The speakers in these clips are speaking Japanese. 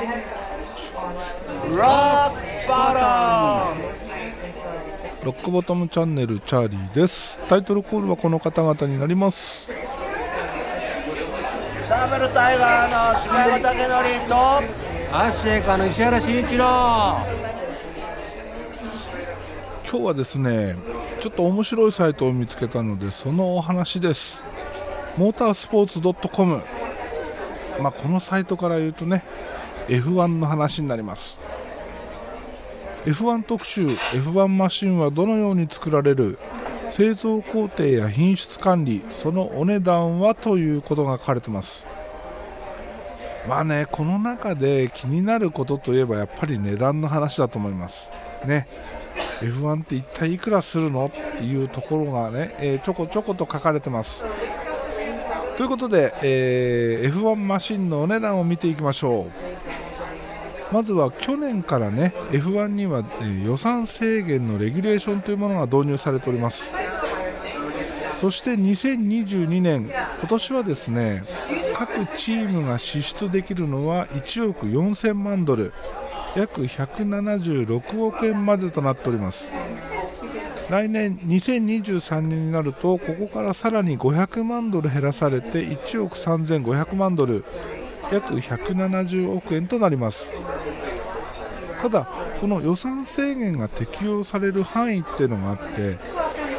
Rock bottom. ロックボトムチャンネルチャーリーです。タイトルコールはこの方々になります。サーベルタイガーの柴山武則とアッシェイカーの石原慎一郎。今日はですねちょっと面白いサイトを見つけたのでそのお話です。モータースポーツ .com まあこのサイトから言うとね F1 の話になります。F1 特集 F1 マシンはどのように作られる？製造工程や品質管理そのお値段は？ということが書かれてます。まあねこの中で気になることといえばやっぱり値段の話だと思います。ね。F1 って一体いくらするの？っていうところがね、えーちょこちょこと書かれてます。ということで、えー F1 マシンのお値段を見ていきましょう。まずは去年からね F1 には、予算制限のレギュレーションというものが導入されております。そして2022年今年はですね各チームが支出できるのは1億4000万ドル約176億円までとなっております。来年2023年になるとここからさらに500万ドル減らされて1億3500万ドル。約170億円となります。ただこの予算制限が適用される範囲っていうのがあって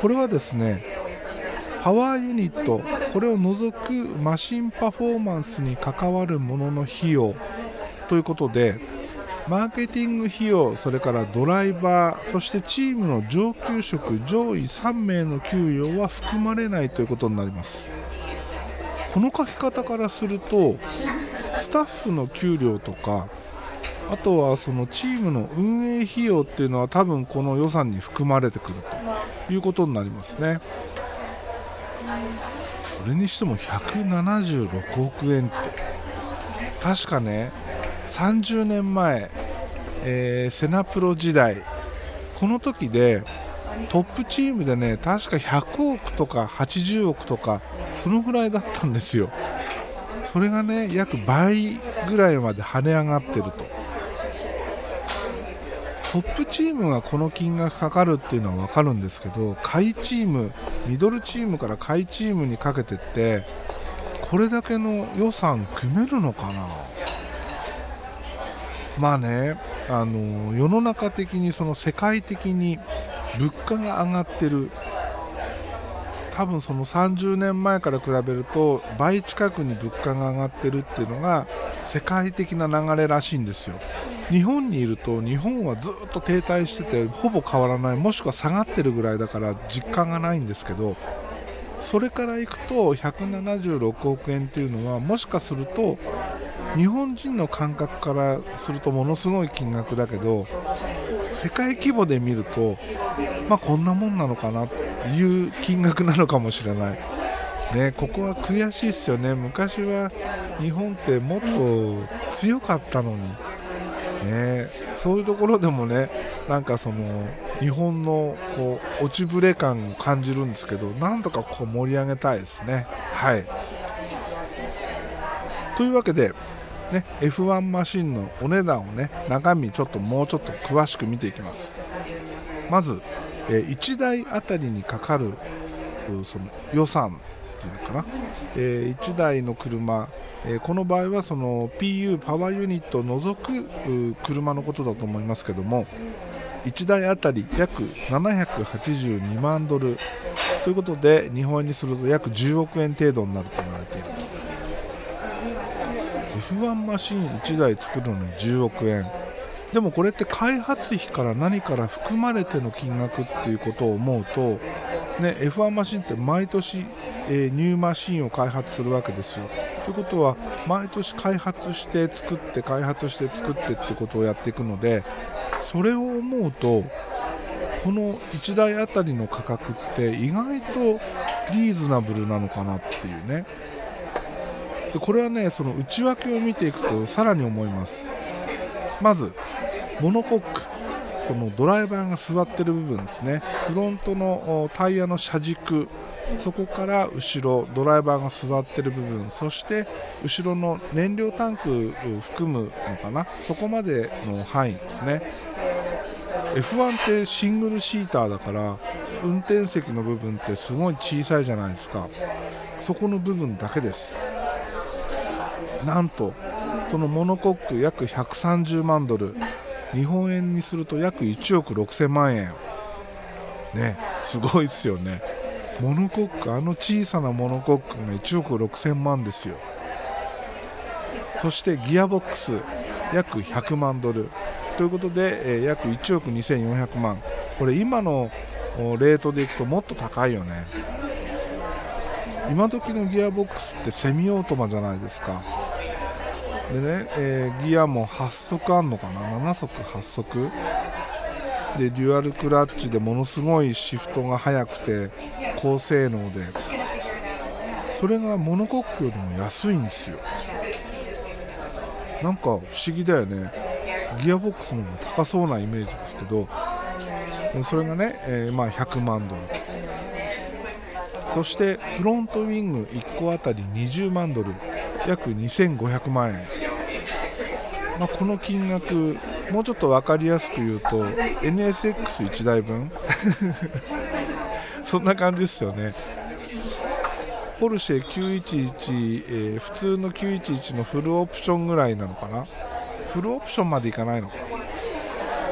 これはですねパワーユニットこれを除くマシンパフォーマンスに関わるものの費用ということでマーケティング費用それからドライバーそしてチームの上級職上位3名の給与は含まれないということになります。この書き方からするとスタッフの給料とかあとはそのチームの運営費用っていうのは多分この予算に含まれてくるということになりますね。それにしても176億円って確かね30年前、えーセナプロ時代この時でトップチームでね確か100億とか80億とかそのぐらいだったんですよ。それがね約倍ぐらいまで跳ね上がってると。トップチームがこの金額かかるっていうのは分かるんですけど下位チームミドルチームから下位チームにかけてってこれだけの予算組めるのかな。まあねあの世の中的にその世界的に物価が上がってる多分その30年前から比べると倍近くに物価が上がってるっていうのが世界的な流れらしいんですよ。日本にいると日本はずっと停滞しててほぼ変わらないもしくは下がってるぐらいだから実感がないんですけどそれからいくと176億円っていうのはもしかすると日本人の感覚からするとものすごい金額だけど世界規模で見ると、まあ、こんなもんなのかなっていう金額なのかもしれない、ね、ここは悔しいですよね。昔は日本ってもっと強かったのに、ね、そういうところでもねなんかその日本のこう落ちぶれ感を感じるんですけどなんとかこう盛り上げたいですね。はい。というわけでね、F1 マシンのお値段をね中身ちょっともうちょっと詳しく見ていきます。まず、え1台あたりにかかるその予算っていうのかな、え1台の車、えこの場合はその PU パワーユニットを除く車のことだと思いますけども1台あたり約782万ドル。ということで日本円にすると約10億円程度になると。F1 マシン1台作るのに10億円でもこれって開発費から何から含まれての金額っていうことを思うと、ね、F1 マシンって毎年、えーニューマシンを開発するわけですよ。ということは毎年開発して作って開発して作ってってことをやっていくのでそれを思うとこの1台あたりの価格って意外とリーズナブルなのかなっていうねでこれはねその内訳を見ていくとさらに思います。まずモノコックこのドライバーが座ってる部分ですね。フロントのタイヤの車軸そこから後ろドライバーが座ってる部分そして後ろの燃料タンクを含むのかな。そこまでの範囲ですね。F1 ってシングルシーターだから運転席の部分ってすごい小さいじゃないですか。そこの部分だけです。なんとそのモノコック約130万ドル。日本円にすると約1億6000万円。ねすごいですよね。モノコックあの小さなモノコックが1億6000万ですよ。そしてギアボックス約100万ドル。ということで、えー約1億2400万。これ今のレートでいくともっと高いよね。今時のギアボックスってセミオートマじゃないですか。でね、えーギアも8足あんのかな？7足8足？でデュアルクラッチでものすごいシフトが速くて高性能で。それがモノコックよりも安いんですよ。なんか不思議だよね。ギアボックスの方が高そうなイメージですけど。それがね、えーまあ、100万ドル。そしてフロントウィング1個あたり20万ドル。約2500万円、まあ、この金額もうちょっと分かりやすく言うと NSX1 台分？そんな感じですよね。ポルシェ911、えー普通の911のフルオプションぐらいなのかな？フルオプションまでいかないのか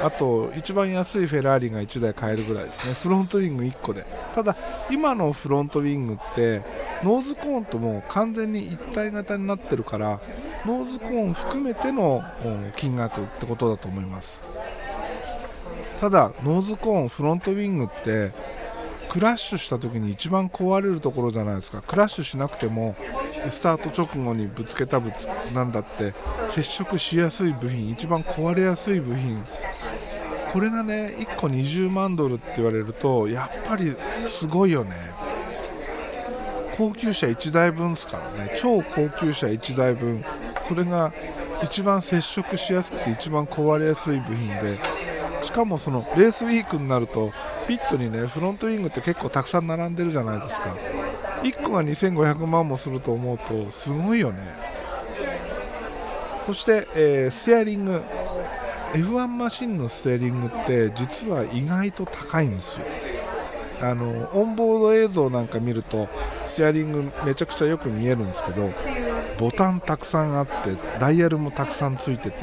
あと一番安いフェラーリが1台買えるぐらいですね。フロントウィング1個で。ただ今のフロントウィングってノーズコーンともう完全に一体型になってるからノーズコーン含めての金額ってことだと思います。ただノーズコーンフロントウィングってクラッシュした時に一番壊れるところじゃないですか。クラッシュしなくてもスタート直後にぶつけたぶつなんだって接触しやすい部品一番壊れやすい部品。これがね1個20万ドルって言われるとやっぱりすごいよね。高級車1台分ですからね。超高級車1台分。それが一番接触しやすくて一番壊れやすい部品でしかもそのレースウィークになるとピットにねフロントウィングって結構たくさん並んでるじゃないですか。1個が2500万もすると思うとすごいよね。そして、えーステアリング。F1 マシンのステアリングって実は意外と高いんですよ。あのオンボード映像なんか見るとステアリングめちゃくちゃよく見えるんですけどボタンたくさんあってダイヤルもたくさんついてて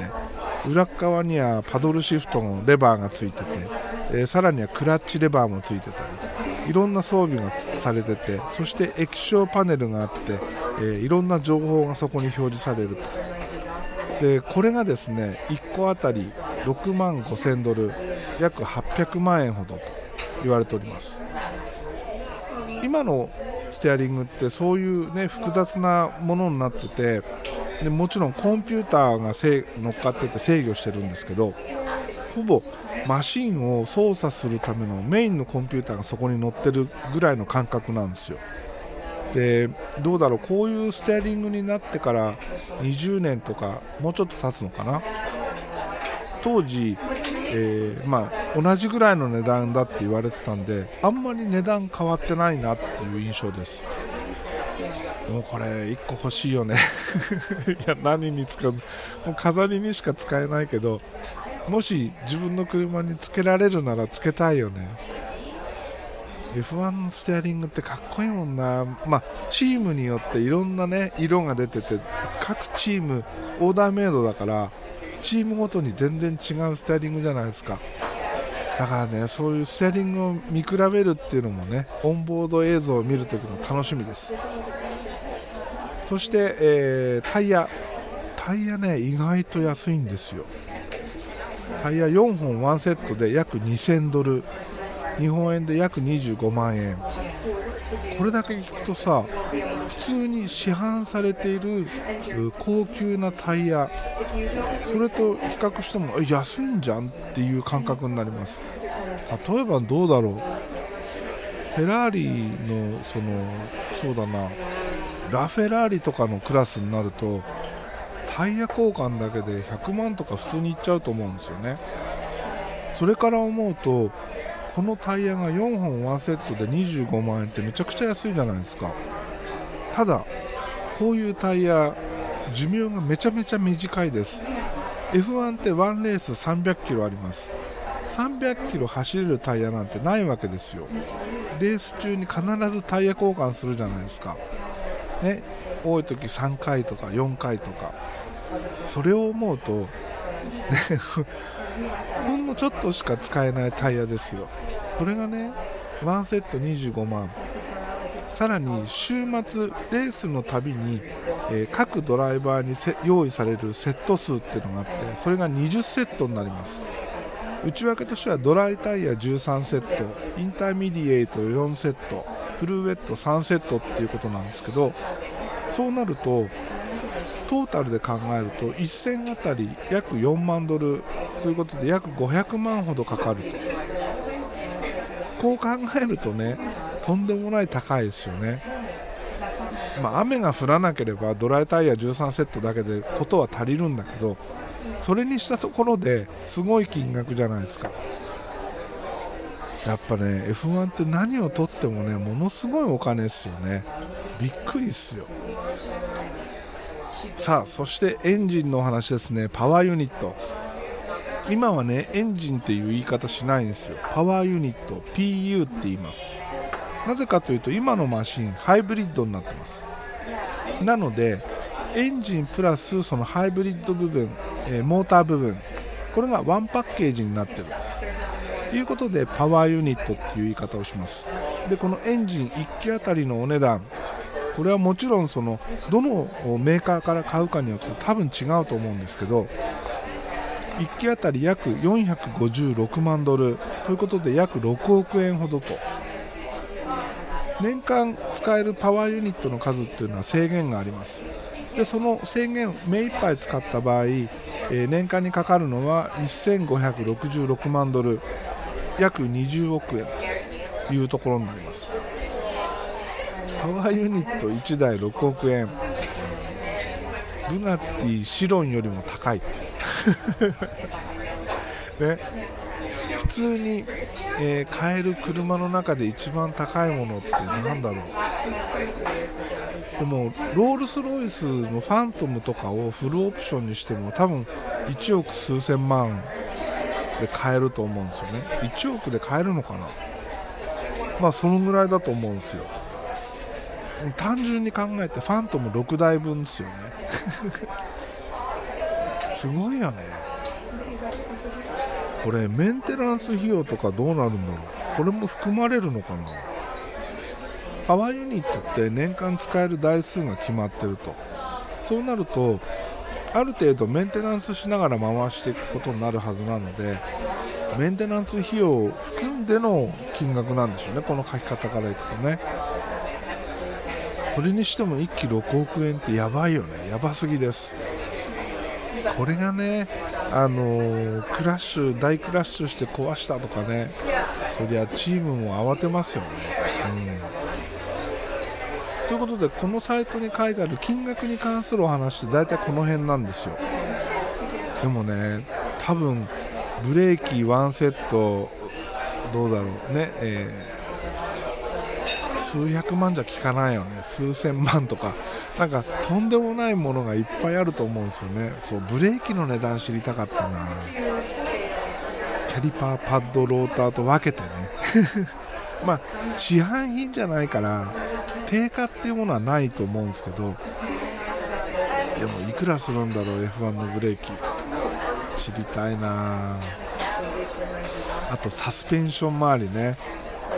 裏側にはパドルシフトのレバーがついてて、えーさらにはクラッチレバーもついてたりいろんな装備がされててそして液晶パネルがあって、えーいろんな情報がそこに表示されると。でこれがですね1個あたり6万5000ドル約800万円ほどと言われております。今のステアリングってそういうね複雑なものになっててでもちろんコンピューターがせ乗っかってて制御してるんですけどほぼマシンを操作するためのメインのコンピューターがそこに乗ってるぐらいの感覚なんですよ。でどうだろうこういうステアリングになってから20年とかもうちょっと経つのかな？当時、えーまあ、同じぐらいの値段だって言われてたんであんまり値段変わってないなっていう印象です。でもこれ1個欲しいよね。いや何に使う？もう飾りにしか使えないけどもし自分の車につけられるならつけたいよね。F1 のステアリングってかっこいいもんな、まあ、チームによっていろんな、ね、色が出てて各チームオーダーメイドだからチームごとに全然違うステアリングじゃないですか。だからねそういうステアリングを見比べるっていうのもねオンボード映像を見るときの楽しみです。そして、えータイヤ。タイヤね意外と安いんですよ。タイヤ4本1セットで約2000ドル。日本円で約25万円。これだけ聞くとさ普通に市販されている高級なタイヤそれと比較しても安いんじゃんっていう感覚になります。例えばどうだろう。フェラーリのそのそうだなラフェラーリとかのクラスになるとタイヤ交換だけで100万とか普通にいっちゃうと思うんですよね。それから思うとこのタイヤが4本1セットで25万円ってめちゃくちゃ安いじゃないですか。ただこういうタイヤ寿命がめちゃめちゃ短いです。F1 って1レース300キロあります。300キロ走れるタイヤなんてないわけですよ。レース中に必ずタイヤ交換するじゃないですか。ね多い時3回とか4回とか。それを思うと、ね、ほんのちょっとしか使えないタイヤですよ。これがね1セット25万。さらに週末レースのたびに、えー、各ドライバーに用意されるセット数っていうのがあってそれが20セットになります。内訳としてはドライタイヤ13セットインターミディエイト4セットフルウェット3セットっていうことなんですけどそうなるとトータルで考えると1戦あたり約4万ドルということで約500万ほどかかると。こう考えるとねとんでもない高いですよね、まあ、雨が降らなければドライタイヤ13セットだけでことは足りるんだけどそれにしたところですごい金額じゃないですか。やっぱね F1 って何をとってもねものすごいお金ですよね。びっくりっすよ。さあそしてエンジンのお話ですね。パワーユニット。今はねエンジンっていう言い方しないんですよ。パワーユニット。PU って言います。なぜかというと今のマシンハイブリッドになってます。なのでエンジンプラスそのハイブリッド部分、えー、モーター部分これがワンパッケージになってる。ということでパワーユニットっていう言い方をします。でこのエンジン1機あたりのお値段これはもちろんそのどのメーカーから買うかによって多分違うと思うんですけど1機当たり約456万ドルということで約6億円ほどと。年間使えるパワーユニットの数っていうのは制限があります。でその制限目いっぱい使った場合、えー、年間にかかるのは1566万ドル約20億円というところになります。パワーユニット1台6億円。ブガッティシロンよりも高い。ね。普通に、えー、買える車の中で一番高いものって何だろう。でもロールス・ロイスのファントムとかをフルオプションにしても多分1億数千万で買えると思うんですよね。1億で買えるのかな。まあそのぐらいだと思うんですよ。単純に考えてファントム6台分ですよね。すごいよね。これメンテナンス費用とかどうなるんだろう。これも含まれるのかな。パワーユニットって年間使える台数が決まってると。そうなるとある程度メンテナンスしながら回していくことになるはずなのでメンテナンス費用を含んでの金額なんでしょうね。この書き方からいくとねそれにしても1機6億円ってやばいよね。やばすぎです。これがねあの、クラッシュ大クラッシュして壊したとかね。そりゃチームも慌てますよね、うん、ということでこのサイトに書いてある金額に関するお話って大体この辺なんですよ。でもね多分ブレーキ1セットどうだろう。ね、えー数百万じゃ効かないよね。数千万とか。なんかとんでもないものがいっぱいあると思うんですよね。そうブレーキの値段知りたかったな。キャリパーパッドローターと分けてね。まあ市販品じゃないから定価っていうものはないと思うんですけど。でもいくらするんだろう F1 のブレーキ。知りたいな。あとサスペンション周りね。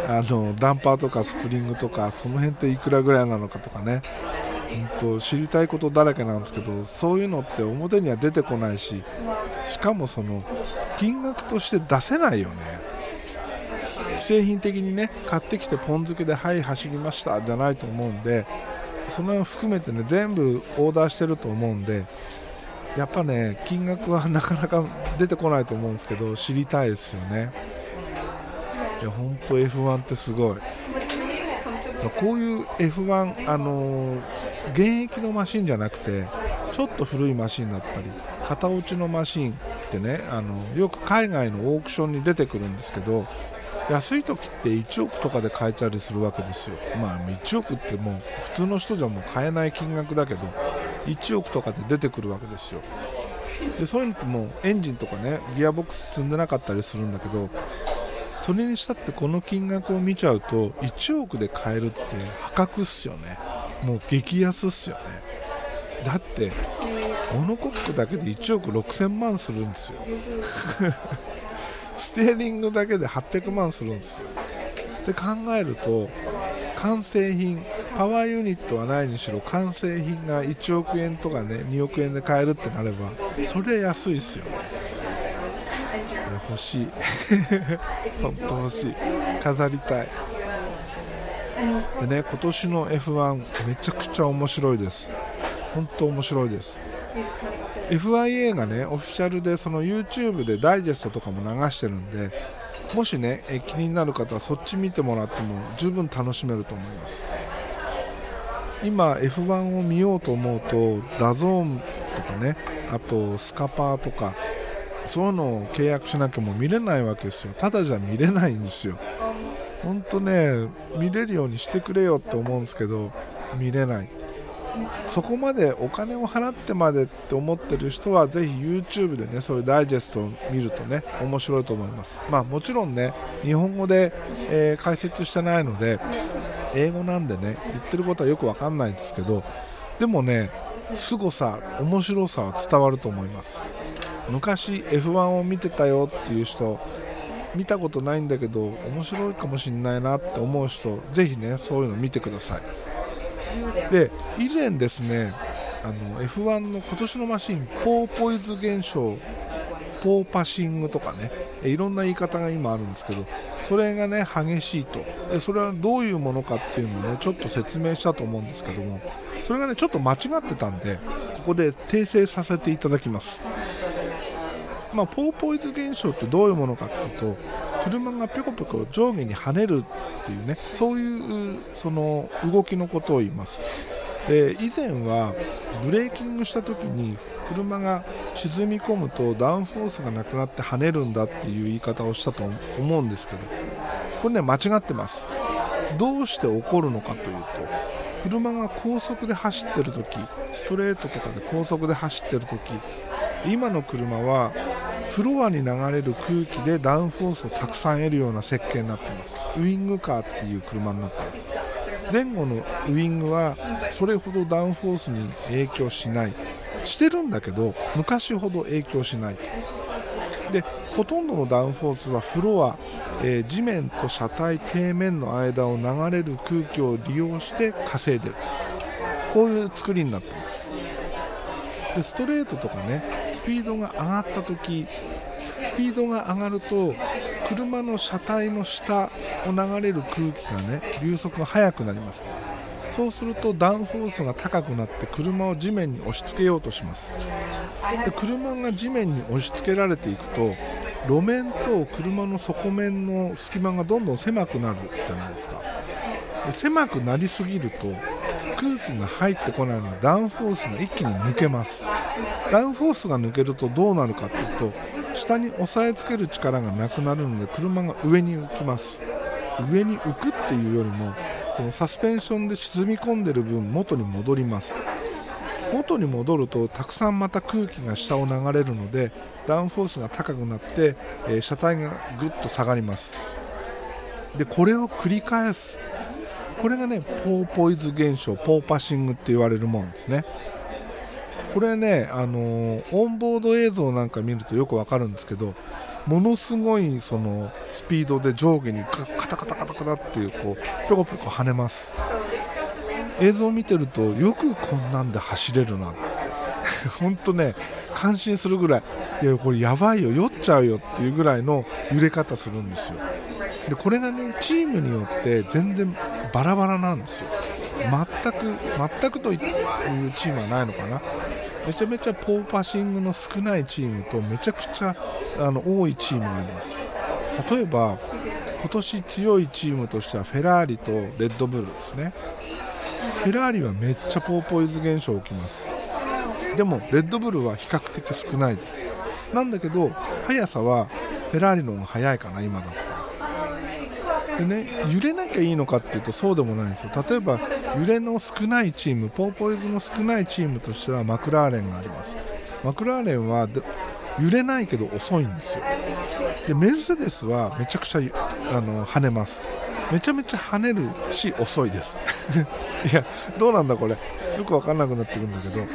あのダンパーとかスプリングとかその辺っていくらぐらいなのかとかね本当知りたいことだらけなんですけどそういうのって表には出てこないししかもその金額として出せないよね既製品的にね買ってきてポン付けではい走りましたじゃないと思うんでその辺を含めてね全部オーダーしてると思うんでやっぱね金額はなかなか出てこないと思うんですけど知りたいですよね。いや本当 F1 ってすごい。こういう F1 あのー、現役のマシンじゃなくてちょっと古いマシンだったり型落ちのマシンってねあのよく海外のオークションに出てくるんですけど安い時って1億とかで買えたりするわけですよ。まあ1億ってもう普通の人じゃもう買えない金額だけど1億とかで出てくるわけですよ。でそういうのってもうエンジンとかねギアボックス積んでなかったりするんだけどそれにしたってこの金額を見ちゃうと1億で買えるって破格っすよね。もう激安っすよね。だってモノコックだけで1億6000万するんですよ。ステーリングだけで800万するんですよ。って考えると完成品パワーユニットはないにしろ完成品が1億円とかね2億円で買えるってなればそれ安いっすよね。いや欲しい。本当欲しい。飾りたい。でね今年の F1 めちゃくちゃ面白いです。本当面白いです。FIA がねオフィシャルでその YouTube でダイジェストとかも流してるんでもしねえ気になる方はそっち見てもらっても十分楽しめると思います。今 F1 を見ようと思うと DAZN とかねあとスカパーとかそういうのを契約しなきゃもう見れないわけですよ。ただじゃ見れないんですよ。本当ね見れるようにしてくれよって思うんですけど見れない。そこまでお金を払ってまでって思ってる人はぜひ YouTube でねそういうダイジェストを見るとね面白いと思います。まあもちろんね日本語で、えー解説してないので英語なんでね言ってることはよくわかんないんですけどでもね凄さ面白さは伝わると思います。昔 F1 を見てたよっていう人見たことないんだけど面白いかもしれないなって思う人ぜひねそういうの見てください。で以前ですねあの F1 の今年のマシンポーポイズ現象ポーパシングとかねいろんな言い方が今あるんですけどそれがね激しいと。でそれはどういうものかっていうのをねちょっと説明したと思うんですけどもそれがねちょっと間違ってたんでここで訂正させていただきます。まあ、ポーポイズ現象ってどういうものかっていうと車がぴょこぴょこ上下に跳ねるっていうねそういうその動きのことを言います。で以前はブレーキングした時に車が沈み込むとダウンフォースがなくなって跳ねるんだっていう言い方をしたと思うんですけどこれね間違ってます。どうして起こるのかというと車が高速で走ってる時ストレートとかで高速で走ってる時今の車はフロアに流れる空気でダウンフォースをたくさん得るような設計になってます。ウイングカーっていう車になってます。前後のウイングはそれほどダウンフォースに影響しない。してるんだけど昔ほど影響しない。でほとんどのダウンフォースはフロア、えー地面と車体底面の間を流れる空気を利用して稼いでる。こういう作りになってます。でストレートとかねピードが上がった時スピードが上がると車の車体の下を流れる空気がね流速が速くなります。そうするとダウンフォースが高くなって車を地面に押し付けようとします。で車が地面に押し付けられていくと路面と車の底面の隙間がどんどん狭くなるじゃないですか。で狭くなりすぎると空気が入ってこないのでダウンフォースが一気に抜けます。ダウンフォースが抜けるとどうなるかというと下に押さえつける力がなくなるので車が上に浮きます。上に浮くっていうよりもこのサスペンションで沈み込んでる分元に戻ります。元に戻るとたくさんまた空気が下を流れるのでダウンフォースが高くなって、えー車体がぐっと下がります。でこれを繰り返すこれがねポーポイズ現象ポーパシングって言われるもんですね。これね、あのオンボード映像なんか見るとよくわかるんですけどものすごいそのスピードで上下にカタカタカタカタっていうこうぴょこぴょこ跳ねます。映像を見てるとよくこんなんで走れるなって。本当ね感心するぐらいいやこれやばいよ酔っちゃうよっていうぐらいの揺れ方するんですよ。でこれがねチームによって全然バラバラなんですよ。全く全くというチームはないのかな。めちゃめちゃポーパシングの少ないチームとめちゃくちゃあの多いチームがいます。例えば今年強いチームとしてはフェラーリとレッドブルですね。フェラーリはめっちゃポーポイズ現象起きます。でもレッドブルは比較的少ないです。なんだけど速さはフェラーリの方が速いかな今だったらでね揺れなきゃいいのかっていうとそうでもないんですよ。例えば揺れの少ないチームポーポイズの少ないチームとしてはマクラーレンがあります。マクラーレンは揺れないけど遅いんですよ。でメルセデスはめちゃくちゃあの跳ねます。めちゃめちゃ跳ねるし遅いです。いやどうなんだこれ。よく分かんなくなってくるんだけど。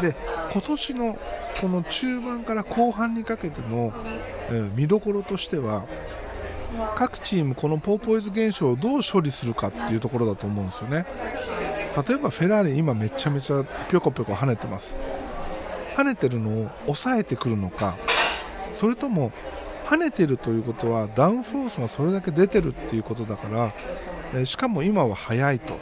で今年のこの中盤から後半にかけての、えー、見どころとしては各チームこのポーポイズ現象をどう処理するかっていうところだと思うんですよね。例えばフェラーリ今めちゃめちゃぴょこぴょこ跳ねてます。跳ねてるのを抑えてくるのかそれとも跳ねてるということはダウンフォースがそれだけ出てるっていうことだから、えしかも今は速いと。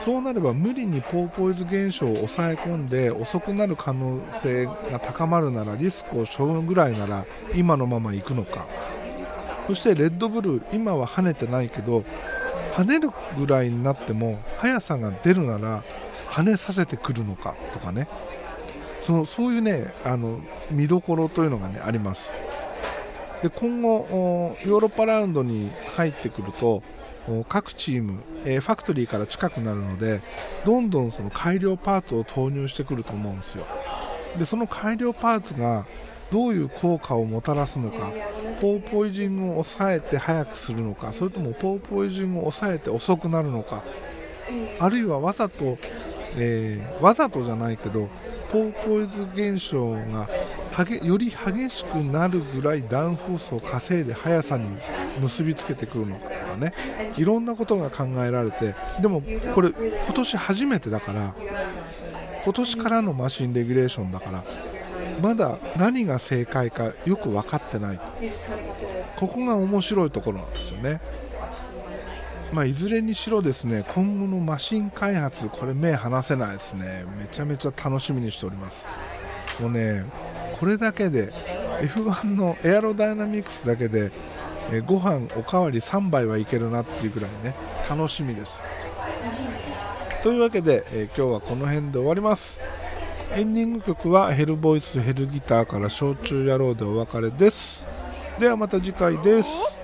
そうなれば無理にポーポイズ現象を抑え込んで遅くなる可能性が高まるならリスクを背負うぐらいなら今のまま行くのか。そしてレッドブル今は跳ねてないけど跳ねるぐらいになっても速さが出るなら跳ねさせてくるのかとかね。そのそういうねあの見どころというのがねあります。で今後ヨーロッパラウンドに入ってくると各チーム、えー、ファクトリーから近くなるのでどんどんその改良パーツを投入してくると思うんですよ。でその改良パーツがどういう効果をもたらすのかポーポイジングを抑えて速くするのかそれともポーポイジングを抑えて遅くなるのかあるいはわざと、えー、わざとじゃないけどポーポイズ現象がより激しくなるぐらいダウンフォースを稼いで速さに結びつけてくるのかとかねいろんなことが考えられてでもこれ今年初めてだから今年からのマシンレギュレーションだからまだ何が正解かよく分かってないと。ここが面白いところなんですよね。まあ、いずれにしろですね今後のマシン開発これ目離せないですね。めちゃめちゃ楽しみにしております。もうねこれだけで F1 のエアロダイナミクスだけでえご飯おかわり3杯はいけるなっていうぐらいね楽しみです。というわけで、え今日はこの辺で終わります。エンディング曲はヘルボイスヘルギターから焼酎野郎でお別れです。ではまた次回です。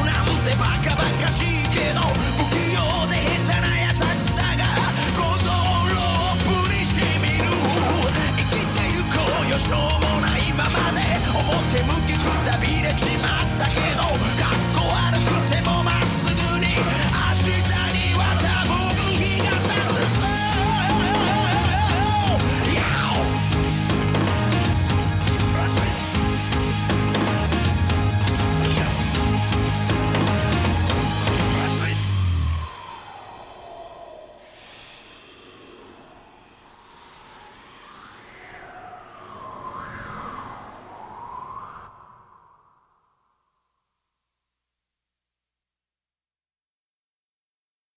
un ante vagabundo.